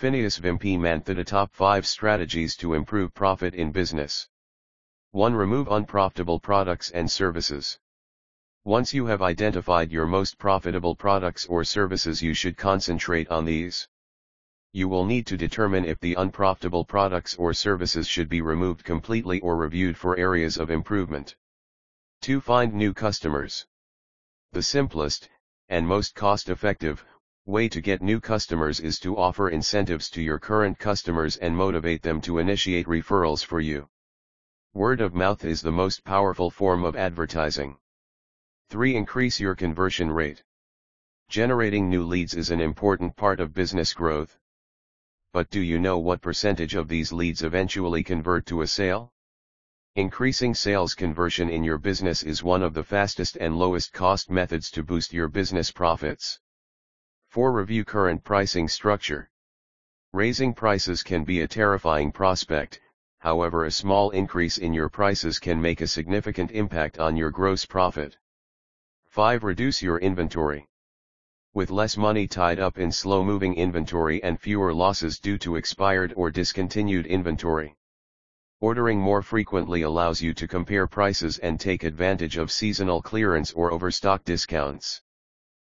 Phineas Vimpie Manthata Top 5 Strategies to Improve Profit in Business 1. Remove unprofitable products and services. Once you have identified your most profitable products or services you should concentrate on these. You will need to determine if the unprofitable products or services should be removed completely or reviewed for areas of improvement. 2. Find new customers. The simplest, and most cost-effective, way to get new customers is to offer incentives to your current customers and motivate them to initiate referrals for you. Word of mouth is the most powerful form of advertising. 3. Increase your conversion rate. Generating new leads is an important part of business growth. But do you know what percentage of these leads eventually convert to a sale? Increasing sales conversion in your business is one of the fastest and lowest cost methods to boost your business profits. 4. Review current pricing structure. Raising prices can be a terrifying prospect, however a small increase in your prices can make a significant impact on your gross profit. 5. Reduce your inventory. With less money tied up in slow-moving inventory and fewer losses due to expired or discontinued inventory. Ordering more frequently allows you to compare prices and take advantage of seasonal clearance or overstock discounts.